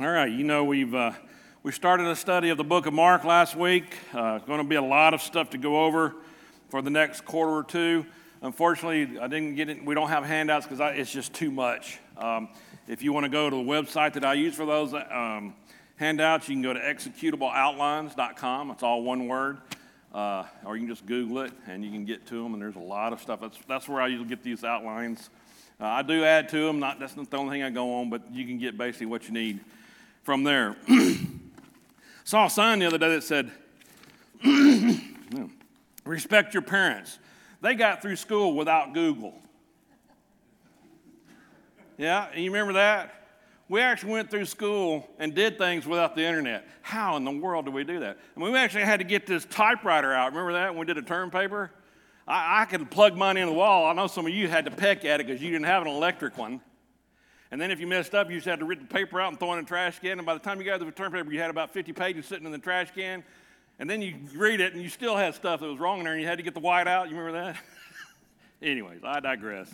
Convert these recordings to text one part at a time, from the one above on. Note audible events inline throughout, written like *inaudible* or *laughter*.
All right, you know, we've uh, we started a study of the book of Mark last week. Uh, going to be a lot of stuff to go over for the next quarter or two. Unfortunately, I didn't get it. We don't have handouts because it's just too much. Um, if you want to go to the website that I use for those um, handouts, you can go to executableoutlines.com. It's all one word. Uh, or you can just Google it and you can get to them. And there's a lot of stuff. That's, that's where I usually get these outlines. Uh, I do add to them. Not that's not the only thing I go on, but you can get basically what you need from there. *clears throat* Saw a sign the other day that said, *clears throat* respect your parents. They got through school without Google. Yeah, you remember that? We actually went through school and did things without the internet. How in the world do we do that? I mean, we actually had to get this typewriter out. Remember that when we did a term paper? I, I could plug mine in the wall. I know some of you had to peck at it because you didn't have an electric one. And then if you messed up, you just had to rip the paper out and throw it in the trash can. And by the time you got the return paper, you had about 50 pages sitting in the trash can. And then you read it and you still had stuff that was wrong in there and you had to get the white out. You remember that? *laughs* Anyways, I digress.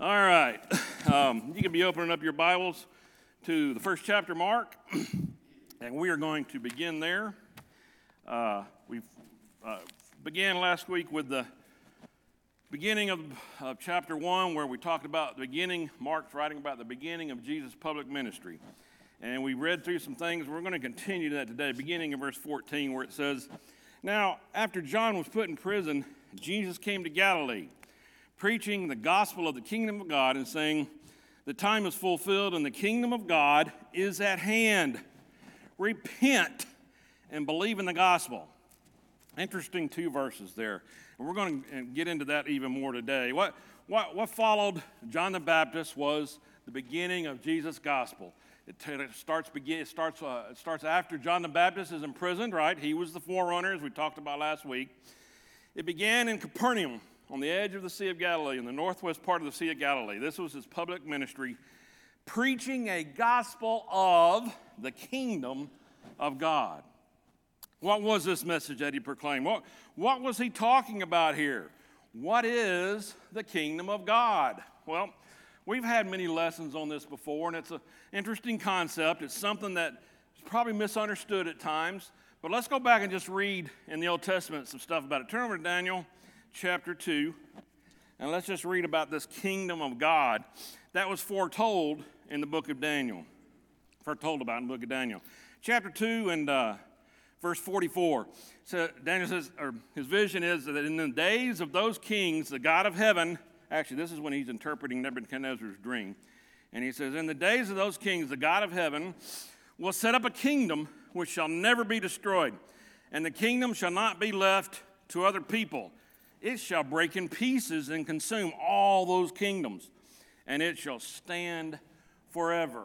All right. *laughs* Um, you can be opening up your Bibles to the first chapter, Mark. *clears throat* and we are going to begin there. Uh, we uh, began last week with the beginning of, of chapter 1, where we talked about the beginning, Mark's writing about the beginning of Jesus' public ministry. And we read through some things. We're going to continue that today, beginning in verse 14, where it says, Now, after John was put in prison, Jesus came to Galilee, preaching the gospel of the kingdom of God and saying, The time is fulfilled and the kingdom of God is at hand. Repent and believe in the gospel. Interesting two verses there. And we're going to get into that even more today. What, what, what followed John the Baptist was the beginning of Jesus' gospel. It, it starts, begin, it, starts, uh, it starts after John the Baptist is imprisoned, right? He was the forerunner, as we talked about last week. It began in Capernaum, on the edge of the Sea of Galilee, in the northwest part of the Sea of Galilee. This was his public ministry, preaching a gospel of the kingdom of God. What was this message that he proclaimed? What, what was he talking about here? What is the kingdom of God? Well, we've had many lessons on this before, and it's an interesting concept. It's something that is probably misunderstood at times. But let's go back and just read in the Old Testament some stuff about it. Turn over to Daniel chapter 2, and let's just read about this kingdom of God that was foretold in the book of Daniel. Foretold about in the book of Daniel. Chapter 2 and uh, verse 44. So Daniel says, or his vision is that in the days of those kings, the God of heaven, actually, this is when he's interpreting Nebuchadnezzar's dream. And he says, In the days of those kings, the God of heaven will set up a kingdom which shall never be destroyed, and the kingdom shall not be left to other people. It shall break in pieces and consume all those kingdoms, and it shall stand forever.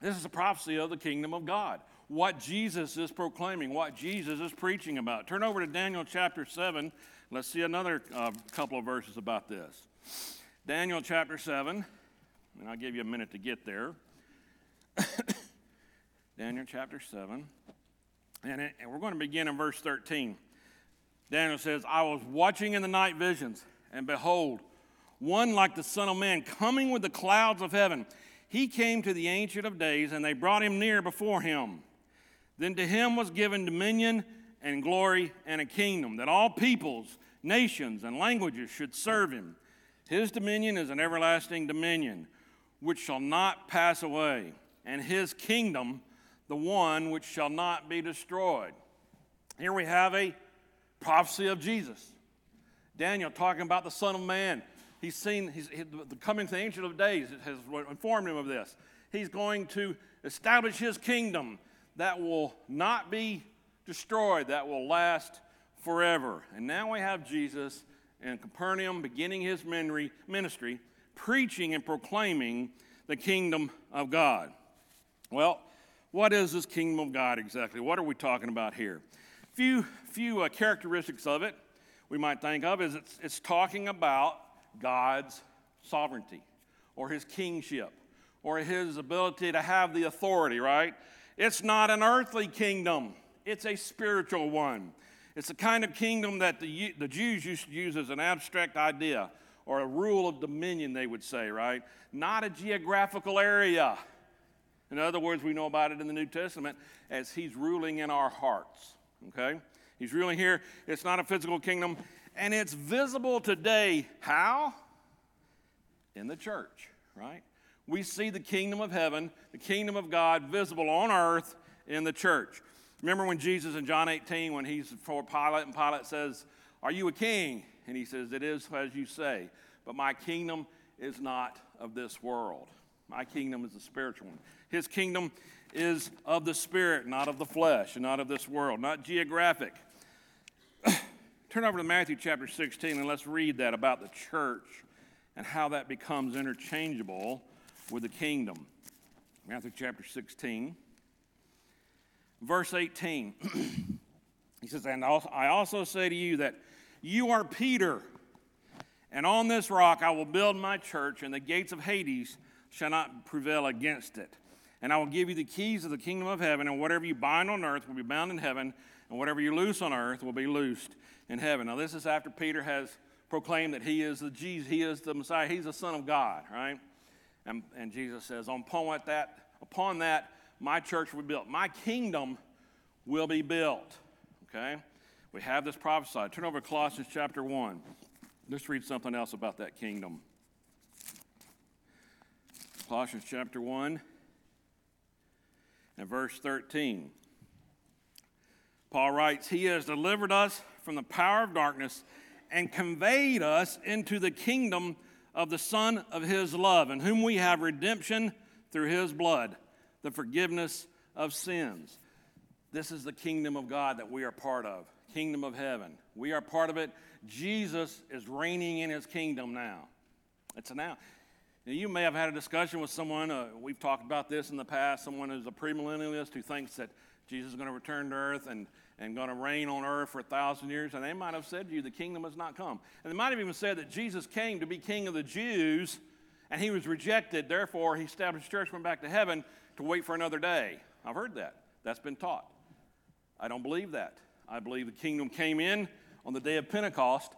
This is a prophecy of the kingdom of God what Jesus is proclaiming, what Jesus is preaching about. Turn over to Daniel chapter 7. Let's see another uh, couple of verses about this. Daniel chapter 7, and I'll give you a minute to get there. *coughs* Daniel chapter 7. And, it, and we're going to begin in verse 13. Daniel says, I was watching in the night visions, and behold, one like the Son of Man coming with the clouds of heaven. He came to the Ancient of Days, and they brought him near before him. Then to him was given dominion and glory and a kingdom, that all peoples, nations, and languages should serve him. His dominion is an everlasting dominion, which shall not pass away, and his kingdom, the one which shall not be destroyed. Here we have a prophecy of Jesus. Daniel talking about the Son of Man. He's seen he's, the coming to the Ancient of Days has informed him of this. He's going to establish his kingdom that will not be destroyed, that will last forever. And now we have Jesus in Capernaum beginning his ministry, preaching and proclaiming the kingdom of God. Well, what is this kingdom of God exactly? What are we talking about here? Few, few uh, characteristics of it we might think of is it's, it's talking about God's sovereignty or his kingship or his ability to have the authority, right? It's not an earthly kingdom, it's a spiritual one. It's the kind of kingdom that the, the Jews used to use as an abstract idea or a rule of dominion, they would say, right? Not a geographical area. In other words, we know about it in the New Testament as He's ruling in our hearts. Okay? He's ruling here. It's not a physical kingdom, and it's visible today. How? In the church, right? We see the kingdom of heaven, the kingdom of God visible on earth in the church. Remember when Jesus in John 18, when he's before Pilate, and Pilate says, Are you a king? And he says, It is as you say, but my kingdom is not of this world. My kingdom is a spiritual one. His kingdom is of the spirit, not of the flesh, and not of this world, not geographic. *clears throat* Turn over to Matthew chapter 16 and let's read that about the church and how that becomes interchangeable with the kingdom. Matthew chapter 16, verse 18. *clears throat* he says, And I also say to you that you are Peter, and on this rock I will build my church, and the gates of Hades shall not prevail against it. And I will give you the keys of the kingdom of heaven, and whatever you bind on earth will be bound in heaven, and whatever you loose on earth will be loosed in heaven. Now, this is after Peter has proclaimed that he is the Jesus, he is the Messiah, he's the Son of God, right? And, and Jesus says, upon that, upon that, my church will be built. My kingdom will be built. Okay? We have this prophesied. Turn over to Colossians chapter 1. Let's read something else about that kingdom. Colossians chapter 1 and verse 13. Paul writes, He has delivered us from the power of darkness and conveyed us into the kingdom of the Son of His love, in whom we have redemption through His blood, the forgiveness of sins. This is the kingdom of God that we are part of, kingdom of heaven. We are part of it. Jesus is reigning in His kingdom now. It's now. You may have had a discussion with someone, uh, we've talked about this in the past, someone who's a premillennialist who thinks that Jesus is going to return to earth and, and going to reign on earth for a thousand years, and they might have said to you, the kingdom has not come. And they might have even said that Jesus came to be king of the Jews, and he was rejected, therefore he established church, went back to heaven to wait for another day. I've heard that. That's been taught. I don't believe that. I believe the kingdom came in on the day of Pentecost,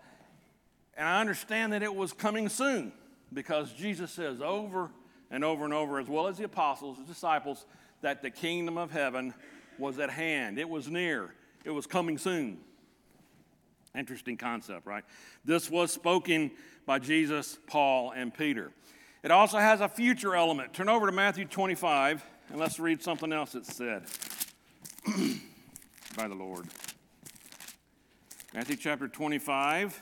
and I understand that it was coming soon because Jesus says over and over and over, as well as the apostles, the disciples, that the kingdom of heaven was at hand. It was near, it was coming soon. Interesting concept, right? This was spoken by Jesus, Paul, and Peter. It also has a future element. Turn over to Matthew 25 and let's read something else that's said *clears throat* by the Lord. Matthew chapter 25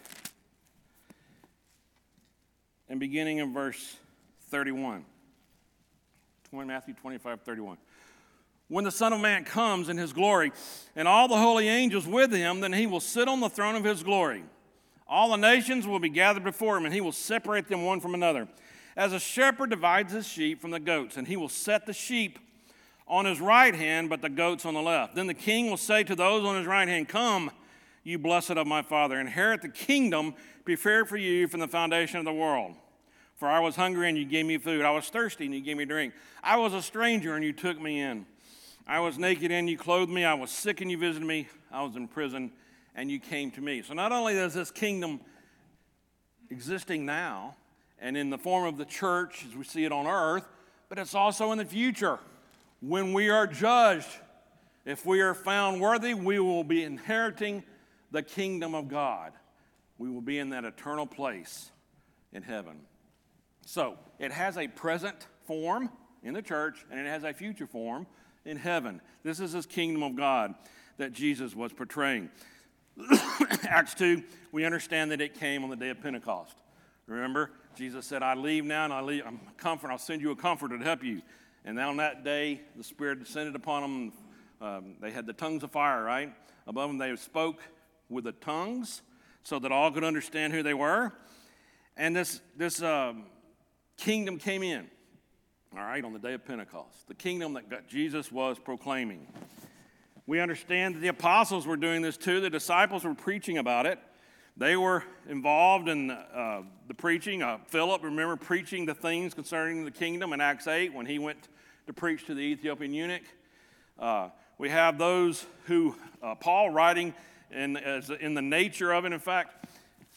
and beginning in verse 31. 20, Matthew 25, 31. When the Son of Man comes in his glory, and all the holy angels with him, then he will sit on the throne of his glory. All the nations will be gathered before him, and he will separate them one from another. As a shepherd divides his sheep from the goats, and he will set the sheep on his right hand, but the goats on the left. Then the king will say to those on his right hand, Come, you blessed of my Father, inherit the kingdom prepared for you from the foundation of the world. For I was hungry and you gave me food. I was thirsty and you gave me drink. I was a stranger and you took me in. I was naked and you clothed me. I was sick and you visited me. I was in prison and you came to me. So not only is this kingdom existing now and in the form of the church as we see it on earth, but it's also in the future when we are judged. If we are found worthy, we will be inheriting the kingdom of God. We will be in that eternal place in heaven. So it has a present form in the church and it has a future form in heaven. This is this kingdom of God that Jesus was portraying. *coughs* Acts 2, we understand that it came on the day of Pentecost. Remember, Jesus said, I leave now and I leave, I'm comfort, I'll send you a comforter to help you. And on that day, the Spirit descended upon them. Um, they had the tongues of fire, right? Above them, they spoke with the tongues so that all could understand who they were. And this, this um, kingdom came in, all right, on the day of Pentecost, the kingdom that Jesus was proclaiming. We understand that the apostles were doing this too, the disciples were preaching about it. They were involved in uh, the preaching. Uh, Philip, remember, preaching the things concerning the kingdom in Acts 8 when he went to preach to the Ethiopian eunuch. Uh, we have those who, uh, Paul writing in, in the nature of it. In fact,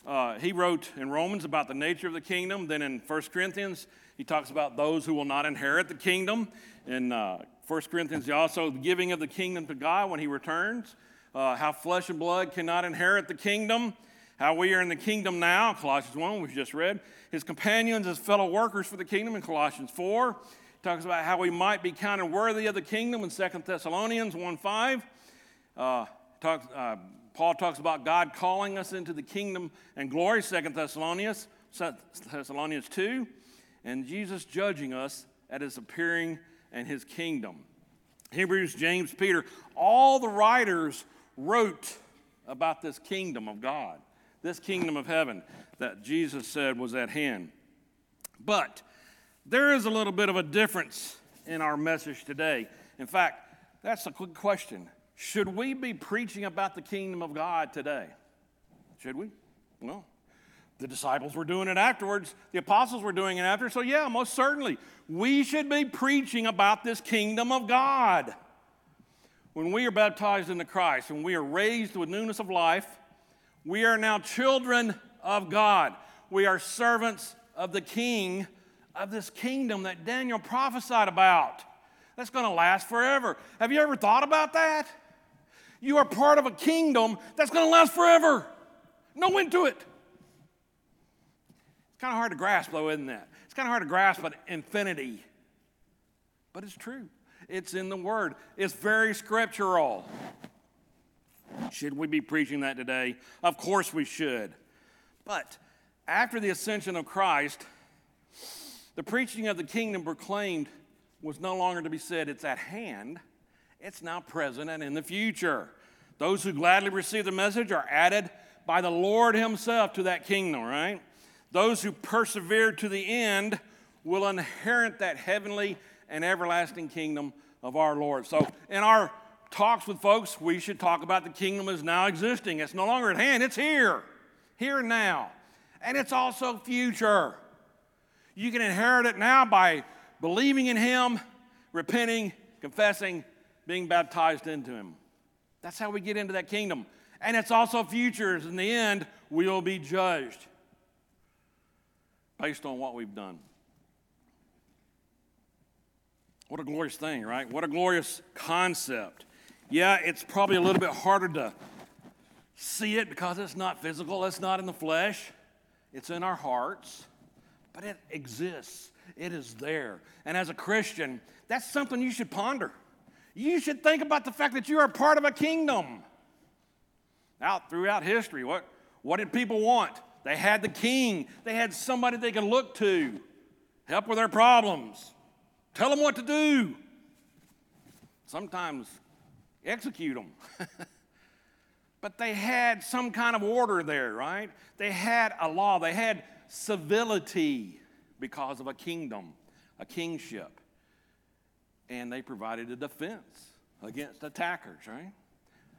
uh, he wrote in Romans about the nature of the kingdom. Then in 1 Corinthians, He talks about those who will not inherit the kingdom. In uh, 1 Corinthians, also the giving of the kingdom to God when he returns. Uh, how flesh and blood cannot inherit the kingdom. How we are in the kingdom now, Colossians 1, we've just read. His companions as fellow workers for the kingdom in Colossians 4. He talks about how we might be counted worthy of the kingdom in 2 Thessalonians 1 5. Uh, talks, uh, Paul talks about God calling us into the kingdom and glory, 2 Thessalonians, Thessalonians 2, and Jesus judging us at his appearing and his kingdom. Hebrews, James, Peter, all the writers wrote about this kingdom of God, this kingdom of heaven that Jesus said was at hand. But there is a little bit of a difference in our message today. In fact, that's a quick question. Should we be preaching about the kingdom of God today? Should we? Well, the disciples were doing it afterwards. The apostles were doing it after. So, yeah, most certainly, we should be preaching about this kingdom of God. When we are baptized into Christ, when we are raised with newness of life, we are now children of God. We are servants of the King of this kingdom that Daniel prophesied about. That's going to last forever. Have you ever thought about that? You are part of a kingdom that's going to last forever. No end to it. It's kind of hard to grasp, though, isn't it? It's kind of hard to grasp an infinity. But it's true. It's in the Word. It's very scriptural. Should we be preaching that today? Of course we should. But after the ascension of Christ, the preaching of the kingdom proclaimed was no longer to be said, it's at hand it's now present and in the future. Those who gladly receive the message are added by the Lord Himself to that kingdom, right? Those who persevere to the end will inherit that heavenly and everlasting kingdom of our Lord. So, in our talks with folks, we should talk about the kingdom as now existing. It's no longer at hand, it's here, here and now. And it's also future. You can inherit it now by believing in Him, repenting, confessing, being baptized into him. That's how we get into that kingdom. And it's also futures. In the end, we will be judged based on what we've done. What a glorious thing, right? What a glorious concept. Yeah, it's probably a little bit harder to see it because it's not physical, it's not in the flesh, it's in our hearts, but it exists. It is there. And as a Christian, that's something you should ponder you should think about the fact that you are part of a kingdom. Out throughout history, what, what did people want? They had the king, they had somebody they could look to, help with their problems, tell them what to do, sometimes execute them. *laughs* but they had some kind of order there, right? They had a law, they had civility because of a kingdom, a kingship and they provided a defense against attackers, right?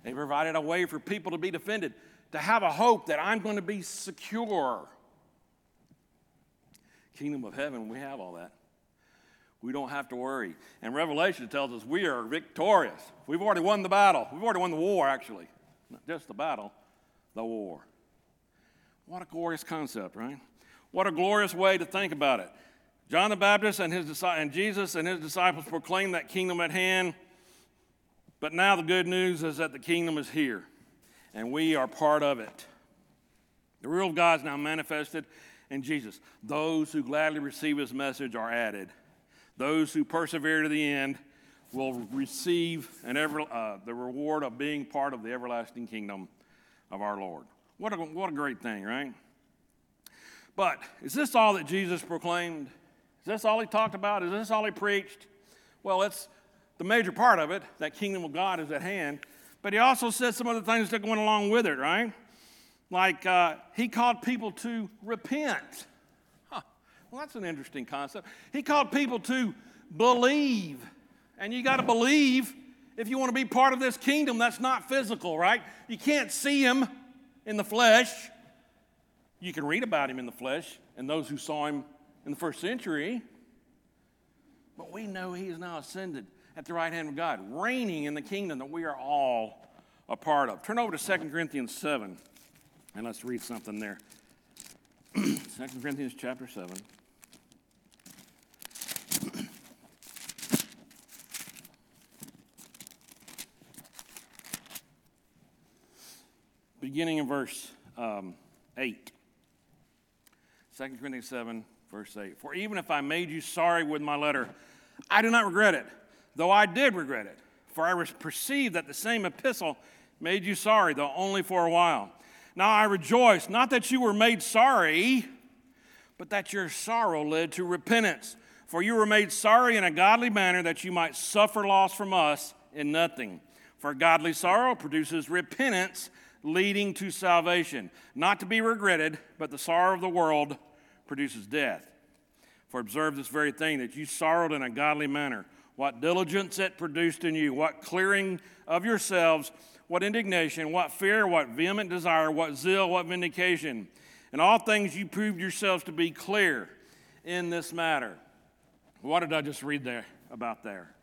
They provided a way for people to be defended, to have a hope that I'm going to be secure. Kingdom of heaven, we have all that. We don't have to worry. And Revelation tells us we are victorious. We've already won the battle. We've already won the war, actually. Not just the battle, the war. What a glorious concept, right? What a glorious way to think about it. John the Baptist and, his, and Jesus and his disciples proclaimed that kingdom at hand. But now the good news is that the kingdom is here, and we are part of it. The rule of God is now manifested in Jesus. Those who gladly receive his message are added. Those who persevere to the end will receive an ever, uh, the reward of being part of the everlasting kingdom of our Lord. What a, what a great thing, right? But is this all that Jesus proclaimed? Is this all he talked about? Is this all he preached? Well, it's the major part of it. That kingdom of God is at hand. But he also said some other things that went along with it, right? Like uh, he called people to repent. Huh. Well, that's an interesting concept. He called people to believe. And you got to believe if you want to be part of this kingdom that's not physical, right? You can't see him in the flesh. You can read about him in the flesh, and those who saw him in the first century. But we know he is now ascended at the right hand of God, reigning in the kingdom that we are all a part of. Turn over to 2 Corinthians 7, and let's read something there. *clears throat* 2 Corinthians chapter 7. *clears throat* Beginning in verse um, 8. 2 Corinthians 7, verse 8. For even if I made you sorry with my letter, I do not regret it though I did regret it. For I perceived that the same epistle made you sorry, though only for a while. Now I rejoice, not that you were made sorry, but that your sorrow led to repentance. For you were made sorry in a godly manner that you might suffer loss from us in nothing. For godly sorrow produces repentance leading to salvation, not to be regretted, but the sorrow of the world produces death. For observe this very thing that you sorrowed in a godly manner, what diligence it produced in you, what clearing of yourselves, what indignation, what fear, what vehement desire, what zeal, what vindication. In all things you proved yourselves to be clear in this matter. What did I just read there about there?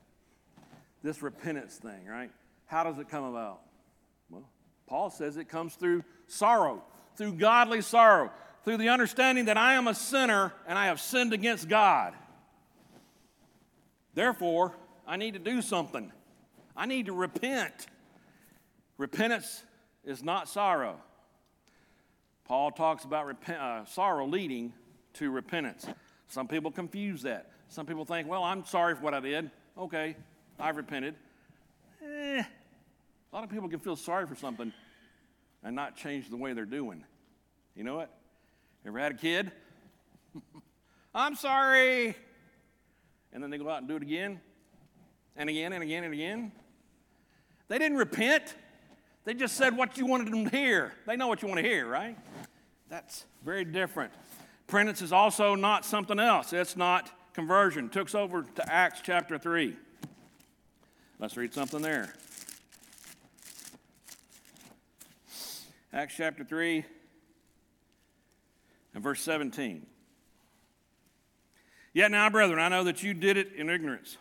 This repentance thing, right? How does it come about? Well, Paul says it comes through sorrow, through godly sorrow, through the understanding that I am a sinner and I have sinned against God. Therefore, I need to do something. I need to repent. Repentance is not sorrow. Paul talks about repent, uh, sorrow leading to repentance. Some people confuse that. Some people think, well, I'm sorry for what I did. Okay, I've repented. Eh, a lot of people can feel sorry for something and not change the way they're doing. You know what? Ever had a kid? *laughs* I'm sorry. And then they go out and do it again and again and again and again. They didn't repent. They just said what you wanted them to hear. They know what you want to hear, right? That's very different. Repentance is also not something else. It's not conversion. Took us over to Acts chapter 3. Let's read something there. Acts chapter 3 and verse 17. Yet now, brethren, I know that you did it in ignorance.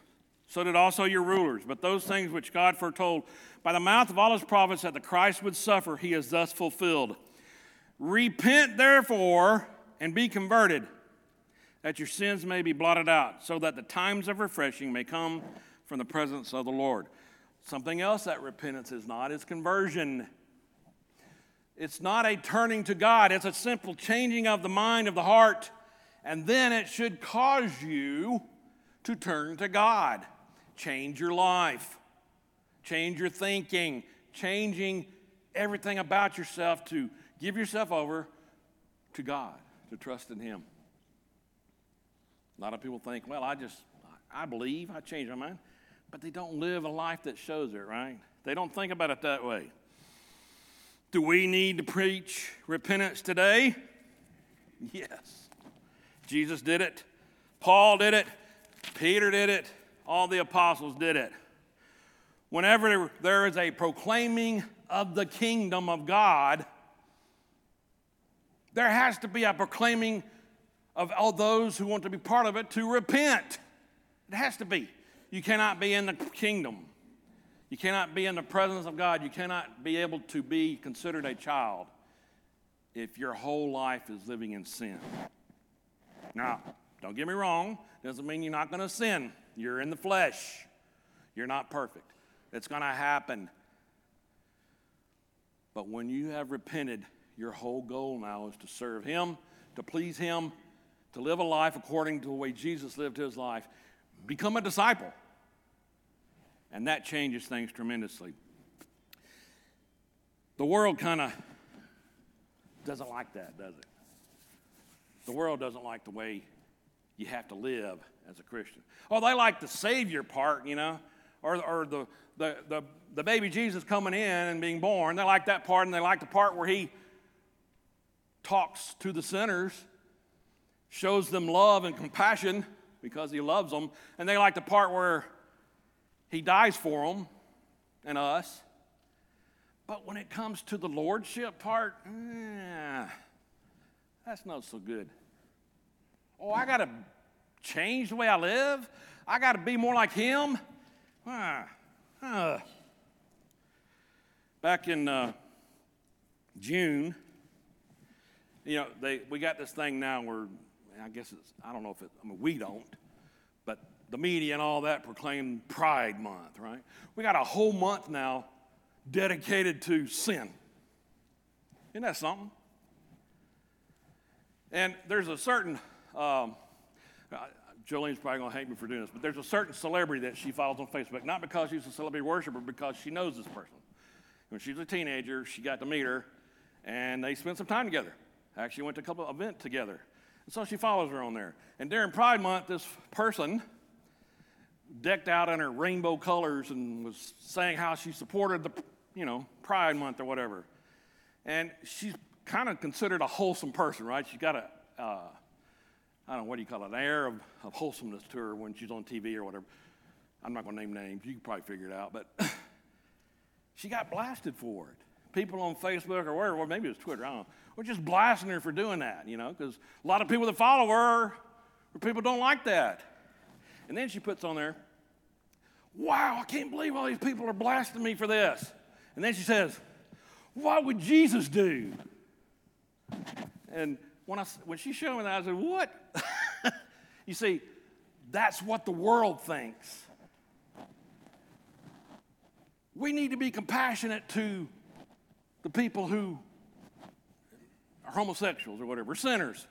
So did also your rulers. But those things which God foretold by the mouth of all his prophets that the Christ would suffer, he has thus fulfilled. Repent, therefore, and be converted, that your sins may be blotted out, so that the times of refreshing may come from the presence of the Lord. Something else that repentance is not is conversion. It's not a turning to God, it's a simple changing of the mind of the heart, and then it should cause you to turn to God. Change your life, change your thinking, changing everything about yourself to give yourself over to God, to trust in Him. A lot of people think, well, I just, I believe, I change my mind, but they don't live a life that shows it, right? They don't think about it that way. Do we need to preach repentance today? *laughs* Yes. Jesus did it. Paul did it. Peter did it. All the apostles did it. Whenever there is a proclaiming of the kingdom of God, there has to be a proclaiming of all those who want to be part of it to repent. It has to be. You cannot be in the kingdom you cannot be in the presence of God. You cannot be able to be considered a child if your whole life is living in sin. Now, don't get me wrong, doesn't mean you're not going to sin. You're in the flesh. You're not perfect. It's going to happen. But when you have repented, your whole goal now is to serve Him, to please Him, to live a life according to the way Jesus lived His life. Become a disciple. And that changes things tremendously. The world kind of doesn't like that, does it? The world doesn't like the way you have to live as a Christian. Oh, they like the Savior part, you know, or, or the, the, the, the baby Jesus coming in and being born. They like that part, and they like the part where he talks to the sinners, shows them love and compassion because he loves them. And they like the part where he dies for them and us. But when it comes to the lordship part, eh, that's not so good. Oh, I got to change the way I live. I got to be more like him. Ah, uh. Back in uh, June, you know, they, we got this thing now where I guess it's, I don't know if it, I mean, we don't, but the media and all that proclaim Pride Month, right? We got a whole month now dedicated to sin. Isn't that something? And there's a certain, um, Jolene's probably going to hate me for doing this, but there's a certain celebrity that she follows on Facebook, not because she's a celebrity worshiper, because she knows this person. When she was a teenager, she got to meet her, and they spent some time together. Actually, went to a couple of events together. And so she follows her on there. And during Pride Month, this person decked out in her rainbow colors and was saying how she supported the, you know, Pride Month or whatever. And she's kind of considered a wholesome person, right? She's got a, uh, I don't know, what do you call it, an air of, of wholesomeness to her when she's on TV or whatever. I'm not going to name names. You can probably figure it out. But *laughs* she got blasted for it. People on Facebook or wherever, maybe it was Twitter, I don't know, were just blasting her for doing that, you know, because a lot of people that follow her, people don't like that. And then she puts on there, wow, I can't believe all these people are blasting me for this. And then she says, what would Jesus do? And when, I, when she showed me that, I said, What? *laughs* you see, that's what the world thinks. We need to be compassionate to the people who are homosexuals or whatever, sinners.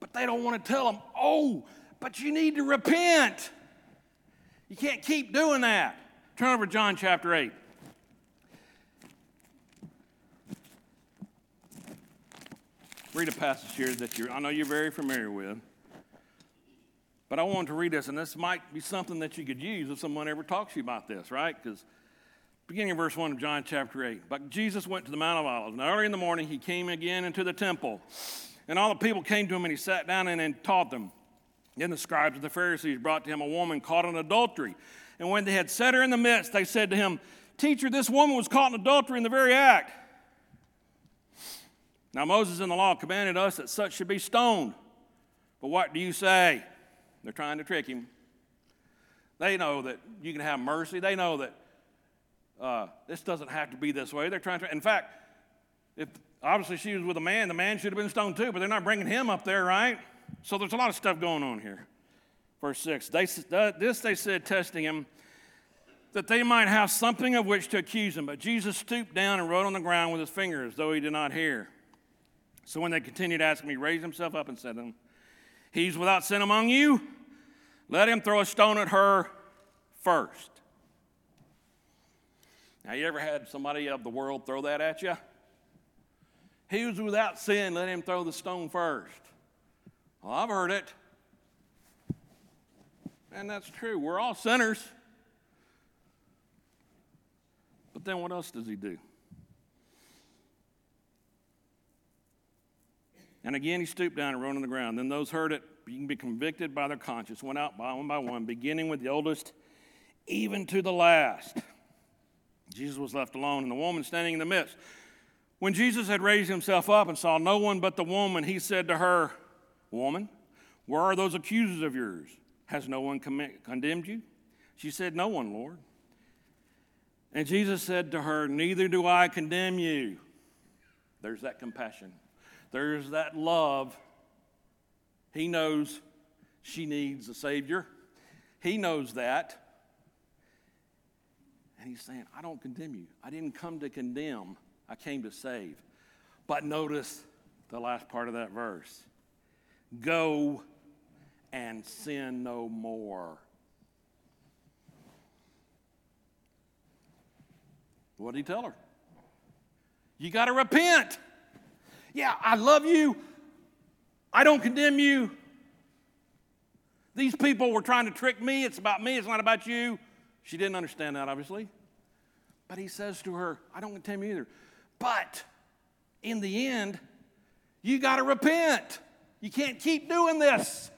But they don't want to tell them, oh, but you need to repent. You can't keep doing that. Turn over to John chapter 8. Read a passage here that I know you're very familiar with. But I want to read this, and this might be something that you could use if someone ever talks to you about this, right? Because beginning of verse 1 of John chapter 8. But Jesus went to the Mount of Olives, and early in the morning he came again into the temple. And all the people came to him, and he sat down and, and taught them. Then the scribes and the Pharisees brought to him a woman caught in adultery. And when they had set her in the midst, they said to him, Teacher, this woman was caught in adultery in the very act. Now, Moses in the law commanded us that such should be stoned. But what do you say? They're trying to trick him. They know that you can have mercy. They know that uh, this doesn't have to be this way. They're trying to. In fact, if obviously she was with a man, the man should have been stoned too, but they're not bringing him up there, right? So there's a lot of stuff going on here. Verse 6 they, This they said, testing him, that they might have something of which to accuse him. But Jesus stooped down and wrote on the ground with his fingers, though he did not hear. So when they continued asking me, he raised himself up and said to them, He's without sin among you. Let him throw a stone at her first. Now, you ever had somebody of the world throw that at you? He was without sin. Let him throw the stone first. Well, I've heard it. And that's true. We're all sinners. But then what else does he do? And again he stooped down and wrote on the ground. Then those heard it, being be convicted by their conscience, went out by one by one, beginning with the oldest, even to the last. Jesus was left alone, and the woman standing in the midst. When Jesus had raised himself up and saw no one but the woman, he said to her, Woman, where are those accusers of yours? Has no one condemned you? She said, No one, Lord. And Jesus said to her, Neither do I condemn you. There's that compassion. There's that love. He knows she needs a Savior. He knows that. And he's saying, I don't condemn you. I didn't come to condemn, I came to save. But notice the last part of that verse go and sin no more. What did he tell her? You got to repent. Yeah, I love you. I don't condemn you. These people were trying to trick me. It's about me, it's not about you. She didn't understand that, obviously. But he says to her, I don't condemn you either. But in the end, you got to repent. You can't keep doing this.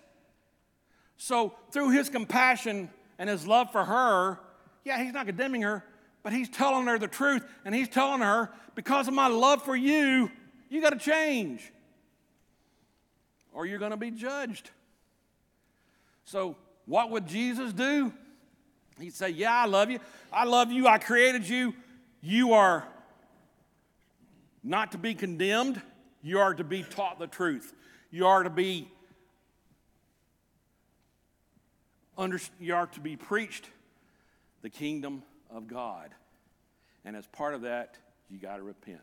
So, through his compassion and his love for her, yeah, he's not condemning her, but he's telling her the truth. And he's telling her, because of my love for you, you got to change, or you're going to be judged. So, what would Jesus do? He'd say, Yeah, I love you. I love you. I created you. You are not to be condemned, you are to be taught the truth. You are to be under, you are to be preached the kingdom of God. And as part of that, you got to repent.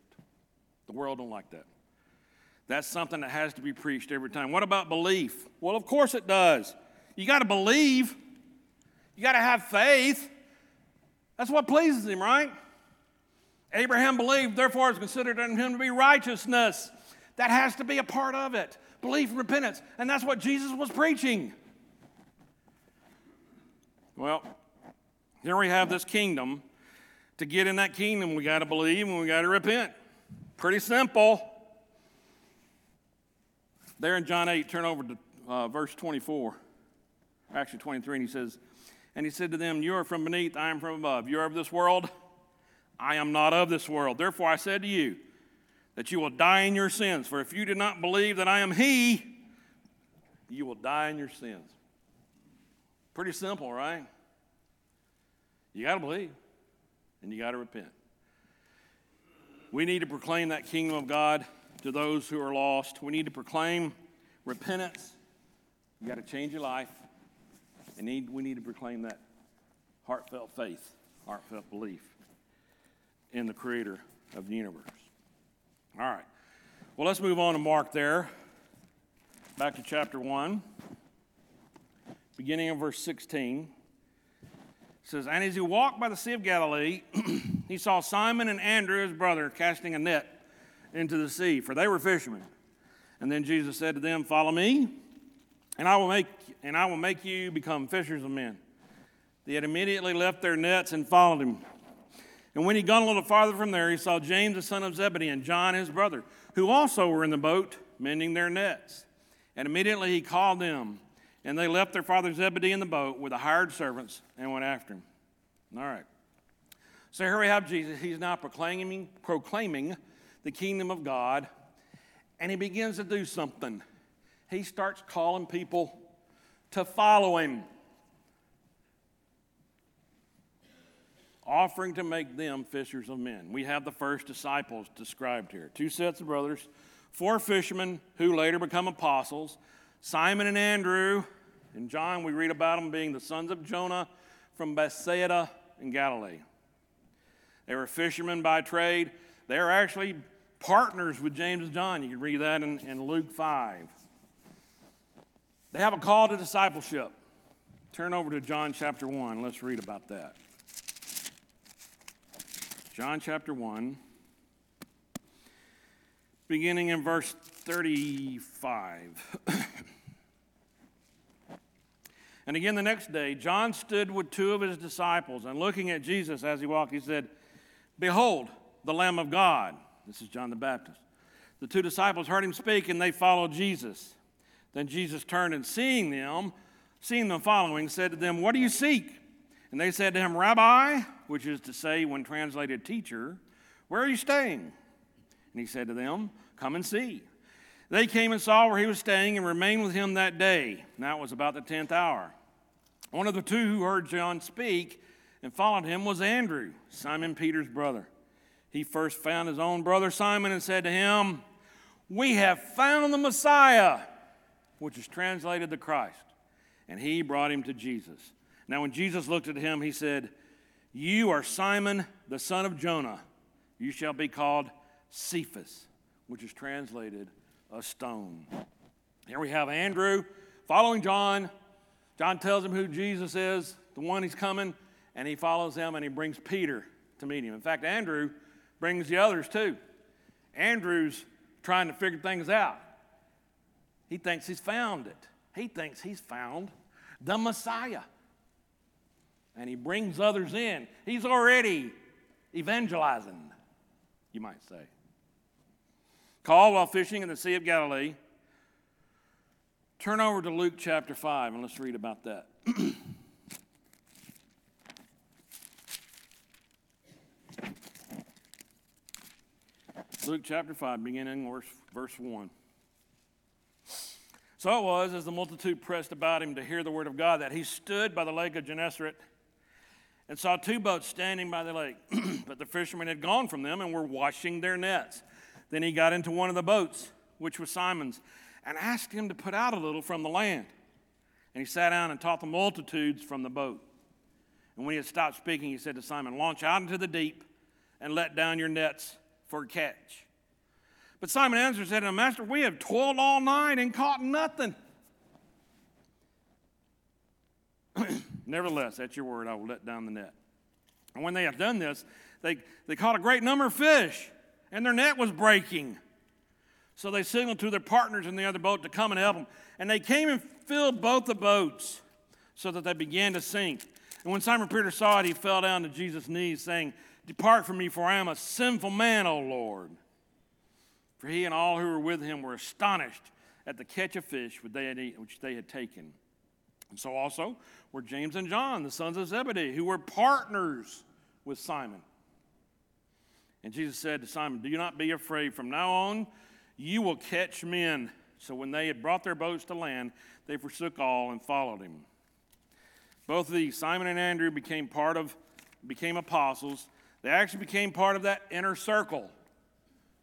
The world don't like that. That's something that has to be preached every time. What about belief? Well, of course it does. You got to believe. You got to have faith. That's what pleases him, right? Abraham believed, therefore it's considered unto him to be righteousness. That has to be a part of it. Belief and repentance. And that's what Jesus was preaching. Well, here we have this kingdom. To get in that kingdom, we got to believe and we got to repent. Pretty simple. There in John 8, turn over to uh, verse 24, actually 23, and he says, And he said to them, You are from beneath, I am from above. You are of this world, I am not of this world. Therefore I said to you, that you will die in your sins. For if you do not believe that I am He, you will die in your sins. Pretty simple, right? You got to believe and you got to repent. We need to proclaim that kingdom of God to those who are lost. We need to proclaim repentance. You got to change your life. And need, we need to proclaim that heartfelt faith, heartfelt belief in the creator of the universe. All right. Well, let's move on to Mark there. Back to chapter 1, beginning of verse 16. Says, And as he walked by the Sea of Galilee, *clears throat* he saw Simon and Andrew, his brother, casting a net into the sea, for they were fishermen. And then Jesus said to them, Follow me, and I will make, and I will make you become fishers of men. They had immediately left their nets and followed him. And when he got a little farther from there, he saw James, the son of Zebedee, and John, his brother, who also were in the boat, mending their nets. And immediately he called them, and they left their father Zebedee in the boat with the hired servants and went after him. All right. So here we have Jesus. He's now proclaiming, proclaiming the kingdom of God, and he begins to do something. He starts calling people to follow him. offering to make them fishers of men. We have the first disciples described here two sets of brothers, four fishermen who later become apostles Simon and Andrew. In John, we read about them being the sons of Jonah from Bethsaida in Galilee. They were fishermen by trade. They are actually partners with James and John. You can read that in, in Luke 5. They have a call to discipleship. Turn over to John chapter 1. Let's read about that. John chapter 1, beginning in verse 35. and again the next day, John stood with two of his disciples, and looking at Jesus as he walked, he said, Behold, the Lamb of God. This is John the Baptist. The two disciples heard him speak, and they followed Jesus. Then Jesus turned and seeing them, seeing them following, said to them, What do you seek? And they said to him, Rabbi, which is to say, when translated teacher, where are you staying? And he said to them, Come and see. They came and saw where he was staying and remained with him that day. Now it was about the tenth hour. One of the two who heard John speak and followed him was Andrew, Simon Peter's brother. He first found his own brother Simon and said to him, We have found the Messiah, which is translated the Christ. And he brought him to Jesus. Now, when Jesus looked at him, he said, You are Simon, the son of Jonah. You shall be called Cephas, which is translated a stone. Here we have Andrew following John. John tells him who Jesus is, the one he's coming, and he follows him and he brings Peter to meet him. In fact, Andrew brings the others too. Andrew's trying to figure things out. He thinks he's found it. He thinks he's found the Messiah and he brings others in. He's already evangelizing, you might say. Called while fishing in the Sea of Galilee. Turn over to Luke chapter 5 and let's read about that. *clears throat* Luke chapter 5, beginning verse, verse 1. So it was, as the multitude pressed about him to hear the word of God, that he stood by the lake of Gennesaret and saw two boats standing by the lake. *clears throat* but the fishermen had gone from them and were washing their nets. Then he got into one of the boats, which was Simon's, and asked him to put out a little from the land. And he sat down and taught the multitudes from the boat. And when he had stopped speaking, he said to Simon, Launch out into the deep and let down your nets for a catch. But Simon answered and said him, Master, we have toiled all night and caught nothing. *clears throat* Nevertheless, at your word, I will let down the net. And when they had done this, they, they caught a great number of fish, and their net was breaking. So they signaled to their partners in the other boat to come and help them. And they came and filled both the boats so that they began to sink. And when Simon Peter saw it, he fell down to Jesus' knees, saying, Depart from me, for I am a sinful man, O Lord. For he and all who were with him were astonished at the catch of fish which they had, eaten, which they had taken. And so also were James and John, the sons of Zebedee, who were partners with Simon. And Jesus said to Simon, Do not be afraid. From now on, you will catch men. So when they had brought their boats to land, they forsook all and followed him. Both of these, Simon and Andrew, became part of, became apostles. They actually became part of that inner circle,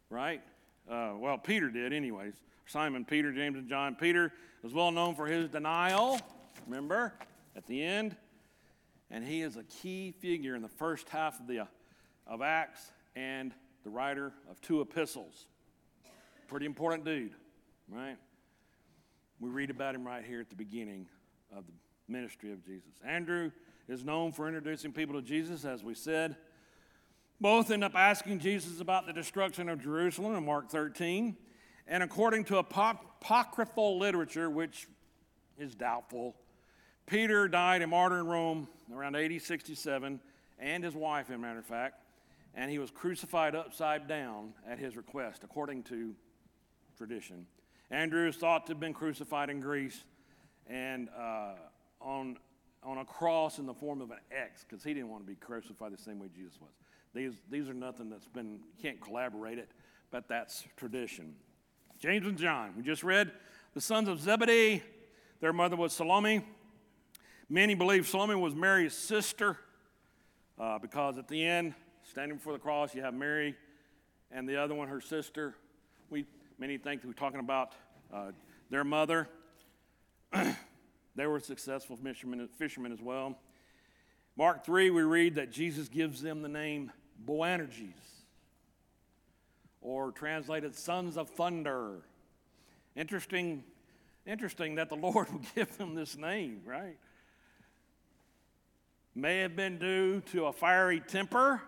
right? Uh, well, Peter did, anyways. Simon, Peter, James, and John. Peter was well known for his denial, remember, at the end. And he is a key figure in the first half of, the, of Acts and the writer of two epistles. Pretty important dude, right? We read about him right here at the beginning of the ministry of Jesus. Andrew is known for introducing people to Jesus, as we said. Both end up asking Jesus about the destruction of Jerusalem in Mark 13. And according to apocryphal literature, which is doubtful, Peter died a martyr in Rome around 80 67, and his wife, as a matter of fact, and he was crucified upside down at his request, according to tradition. Andrew is thought to have been crucified in Greece and uh, on, on a cross in the form of an X because he didn't want to be crucified the same way Jesus was. These, these are nothing that's been, can't collaborate it, but that's tradition. James and John, we just read the sons of Zebedee. Their mother was Salome. Many believe Salome was Mary's sister uh, because at the end, standing before the cross, you have Mary and the other one, her sister. We, many think we're talking about uh, their mother. *clears throat* they were successful fishermen, fishermen as well. Mark 3, we read that Jesus gives them the name Boanerges, or translated sons of thunder. Interesting, interesting that the *laughs* Lord would give them this name, right? May have been due to a fiery temper.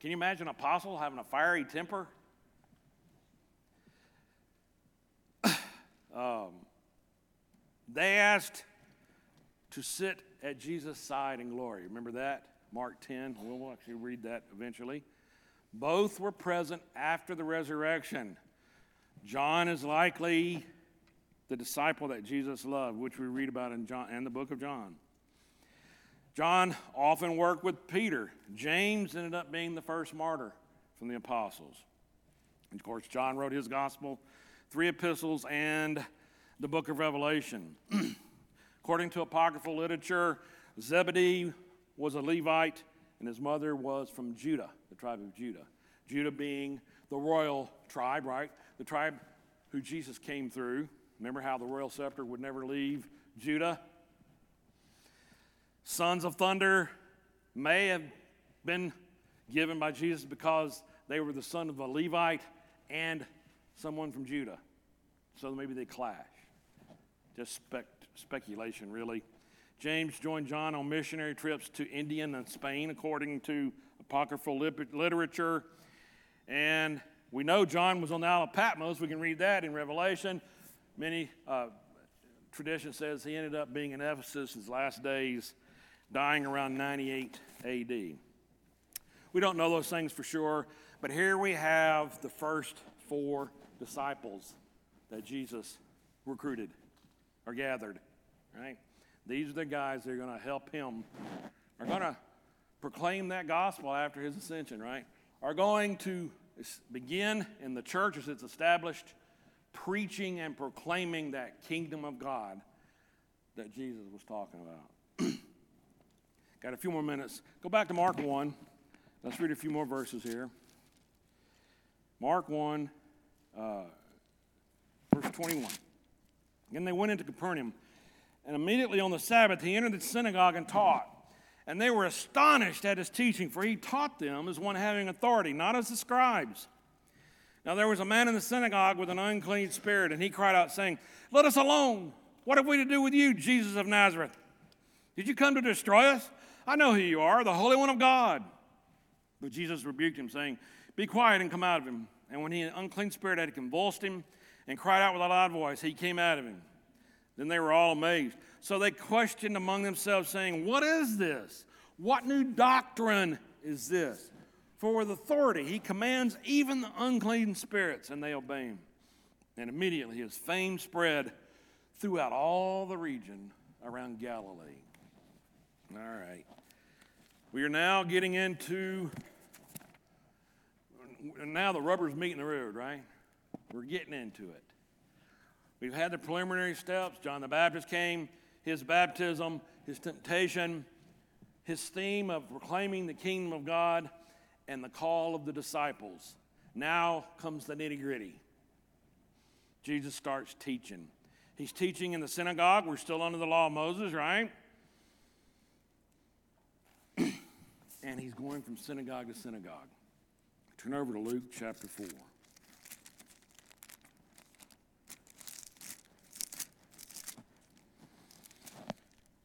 Can you imagine an apostle having a fiery temper? *clears throat* um, they asked to sit at Jesus' side in glory. Remember that? Mark 10. We'll actually read that eventually. Both were present after the resurrection. John is likely the disciple that Jesus loved, which we read about in John and the book of John. John often worked with Peter. James ended up being the first martyr from the apostles. And of course, John wrote his gospel, three epistles, and the book of Revelation. *clears throat* According to apocryphal literature, Zebedee was a Levite, and his mother was from Judah, the tribe of Judah. Judah being the royal tribe, right? The tribe who Jesus came through. Remember how the royal scepter would never leave Judah? Sons of thunder may have been given by Jesus because they were the son of a Levite and someone from Judah. So maybe they clash. Just spec- speculation, really. James joined John on missionary trips to India and Spain, according to apocryphal literature. And we know John was on the Isle of Patmos. We can read that in Revelation. Many uh, tradition says he ended up being in Ephesus his last days, dying around 98 AD. We don't know those things for sure, but here we have the first four disciples that Jesus recruited or gathered, right? These are the guys that are going to help him, are going to proclaim that gospel after his ascension, right? Are going to begin in the church as it's established, preaching and proclaiming that kingdom of God that Jesus was talking about. *clears throat* Got a few more minutes. Go back to Mark 1. Let's read a few more verses here. Mark 1, uh, verse 21. And they went into Capernaum, and immediately on the Sabbath he entered the synagogue and taught. And they were astonished at his teaching, for he taught them as one having authority, not as the scribes. Now there was a man in the synagogue with an unclean spirit, and he cried out, saying, Let us alone. What have we to do with you, Jesus of Nazareth? Did you come to destroy us? I know who you are, the Holy One of God. But Jesus rebuked him, saying, Be quiet and come out of him. And when the unclean spirit had convulsed him and cried out with a loud voice, he came out of him. Then they were all amazed. So they questioned among themselves, saying, What is this? What new doctrine is this? For with authority he commands even the unclean spirits, and they obey him. And immediately his fame spread throughout all the region around Galilee. All right. We are now getting into, now the rubber's meeting the road, right? We're getting into it. We've had the preliminary steps. John the Baptist came, his baptism, his temptation, his theme of proclaiming the kingdom of God and the call of the disciples. Now comes the nitty gritty. Jesus starts teaching. He's teaching in the synagogue. We're still under the law of Moses, right? And he's going from synagogue to synagogue. Turn over to Luke chapter 4.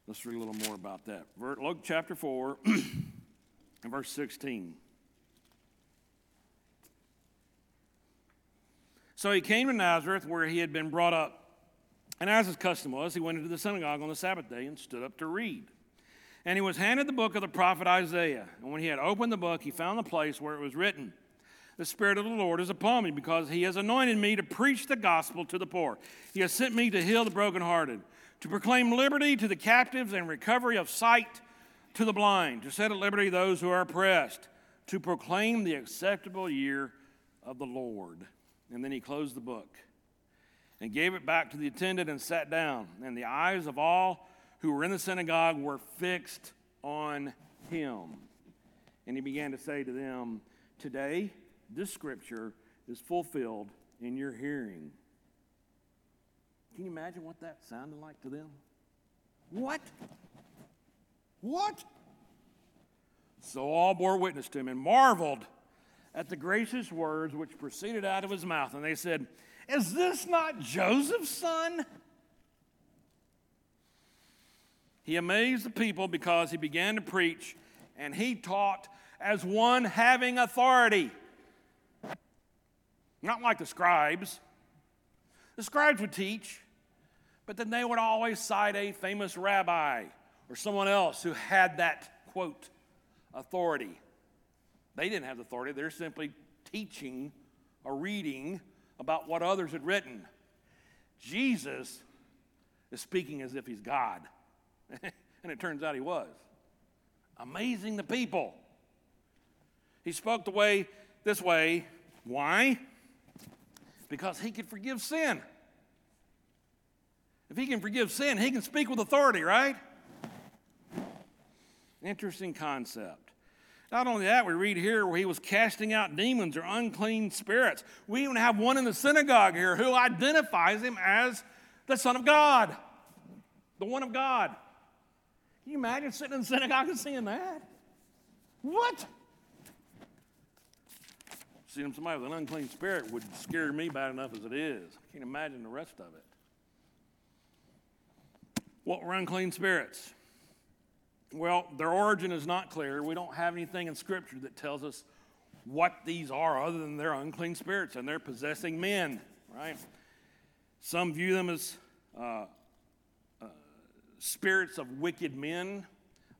Let's read a little more about that. Luke chapter 4 *clears throat* and verse 16. So he came to Nazareth where he had been brought up. And as his custom was, he went into the synagogue on the Sabbath day and stood up to read. And he was handed the book of the prophet Isaiah. And when he had opened the book, he found the place where it was written The Spirit of the Lord is upon me, because he has anointed me to preach the gospel to the poor. He has sent me to heal the brokenhearted, to proclaim liberty to the captives and recovery of sight to the blind, to set at liberty those who are oppressed, to proclaim the acceptable year of the Lord. And then he closed the book and gave it back to the attendant and sat down. And the eyes of all who were in the synagogue were fixed on him. And he began to say to them, Today, this scripture is fulfilled in your hearing. Can you imagine what that sounded like to them? What? What? So all bore witness to him and marveled at the gracious words which proceeded out of his mouth. And they said, Is this not Joseph's son? He amazed the people because he began to preach and he taught as one having authority. Not like the scribes. The scribes would teach, but then they would always cite a famous rabbi or someone else who had that, quote, authority. They didn't have the authority, they're simply teaching or reading about what others had written. Jesus is speaking as if he's God. *laughs* and it turns out he was. Amazing the people. He spoke the way this way. Why? Because he could forgive sin. If he can forgive sin, he can speak with authority, right? Interesting concept. Not only that, we read here where he was casting out demons or unclean spirits. We even have one in the synagogue here who identifies him as the Son of God, the one of God. Can you imagine sitting in the synagogue and seeing that? What? Seeing somebody with an unclean spirit would scare me bad enough as it is. I can't imagine the rest of it. What were unclean spirits? Well, their origin is not clear. We don't have anything in Scripture that tells us what these are other than they're unclean spirits and they're possessing men, right? Some view them as uh, spirits of wicked men.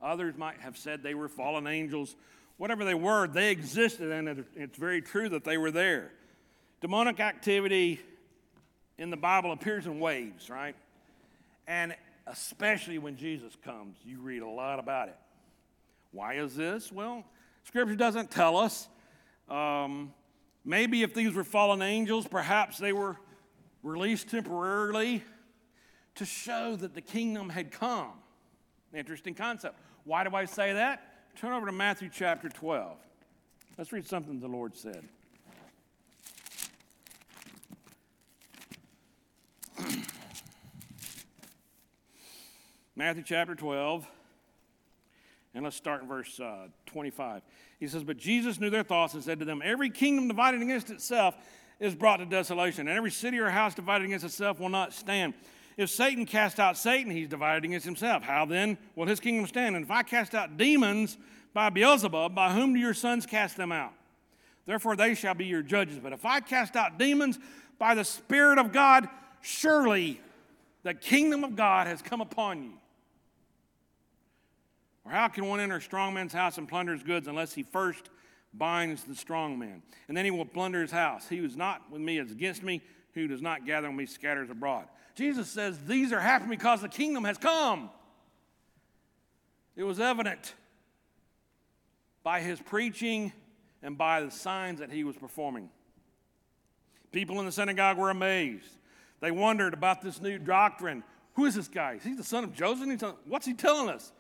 Others might have said they were fallen angels. Whatever they were, they existed, and it's very true that they were there. Demonic activity in the Bible appears in waves, right? And especially when Jesus comes, you read a lot about it. Why is this? Well, Scripture doesn't tell us. Um, maybe if these were fallen angels, perhaps they were released temporarily to show that the kingdom had come. Interesting concept. Why do I say that? Turn over to Matthew chapter 12. Let's read something the Lord said. *clears throat* Matthew chapter 12, and let's start in verse uh, 25. He says, But Jesus knew their thoughts and said to them, Every kingdom divided against itself is brought to desolation, and every city or house divided against itself will not stand. If Satan cast out Satan, he's divided against himself. How then will his kingdom stand? And if I cast out demons by Beelzebub, by whom do your sons cast them out? Therefore they shall be your judges. But if I cast out demons by the Spirit of God, surely the kingdom of God has come upon you. Or how can one enter a strong man's house and plunder his goods unless he first binds the strong man? And then he will plunder his house. He who is not with me is against me. Who does not gather with me scatters abroad. Jesus says these are happening because the kingdom has come. It was evident by his preaching and by the signs that he was performing. People in the synagogue were amazed. They wondered about this new doctrine. Who is this guy? Is he the son of Joseph? What's he telling us?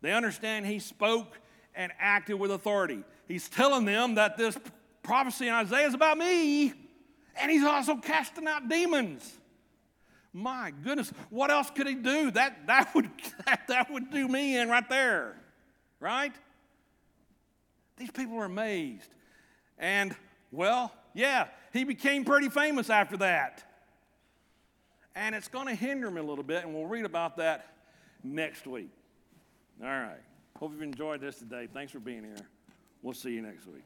They understand he spoke and acted with authority. He's telling them that this prophecy in Isaiah is about me, and he's also casting out demons. My goodness, what else could he do? That, that, would, *laughs* that, that would do me in right there, right? These people are amazed. And, well, yeah, he became pretty famous after that. And it's going to hinder me a little bit, and we'll read about that next week. All right. Hope you've enjoyed this today. Thanks for being here. We'll see you next week.